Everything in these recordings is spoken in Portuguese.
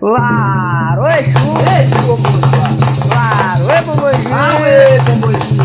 Claro, Exu! Exu, Pombogira! Claro, é Pombogira! Aê, Pombogira!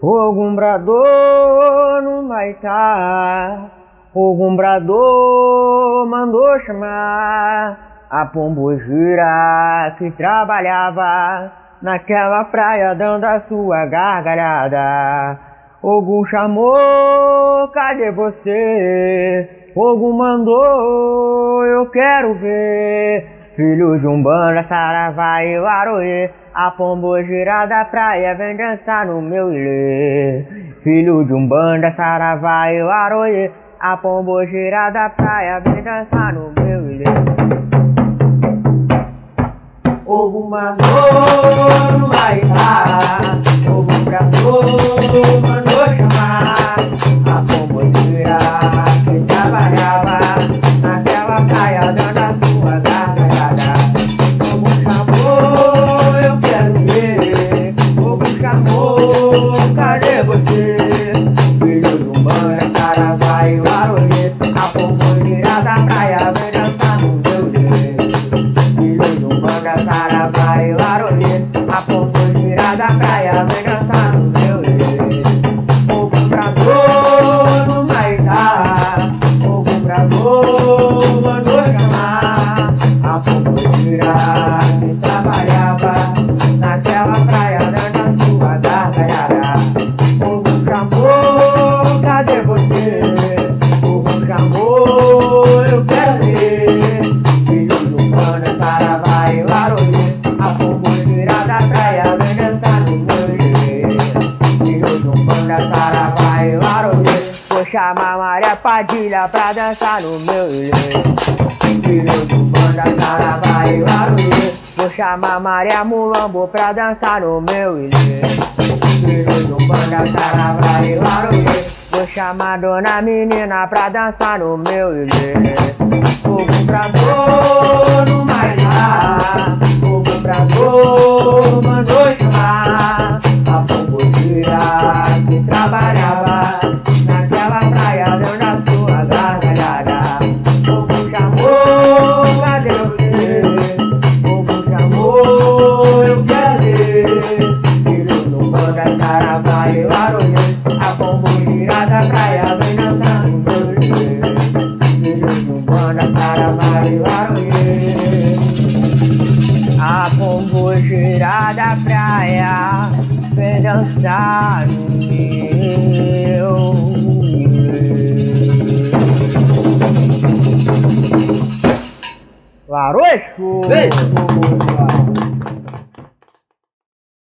Ogum bradou no Maitá, Ogum bradou mandou chamar a pombogira que trabalhava naquela praia dando a sua gargalhada. Ogum chamou, cadê você? Ogum mandou, eu quero ver. Filho de Umbanda, Saravá e Laroê A pombogira da praia vem dançar no meu ilê. Filho de Umbanda, Saravá e Laroê A pombogira da praia vem dançar no meu ilê. Ogum mandou no Maitá Ogum bradou, mandou da praia vem Chamar Maria Padilha pra dançar no meu ilê Filho do Umbanda, Saravá e Laroê Vou chamar Maria Mulambo pra dançar no meu ilê Filho do Umbanda, Saravá e Laroê Vou chamar Dona Menina pra dançar no meu ilê Banda, Saravá e Laroê A pombogira da praia vem dançar no meu ilê Filho do Banda, Saravá e Laroê A pombogira da praia vem dançar no meu Exu! Beijo!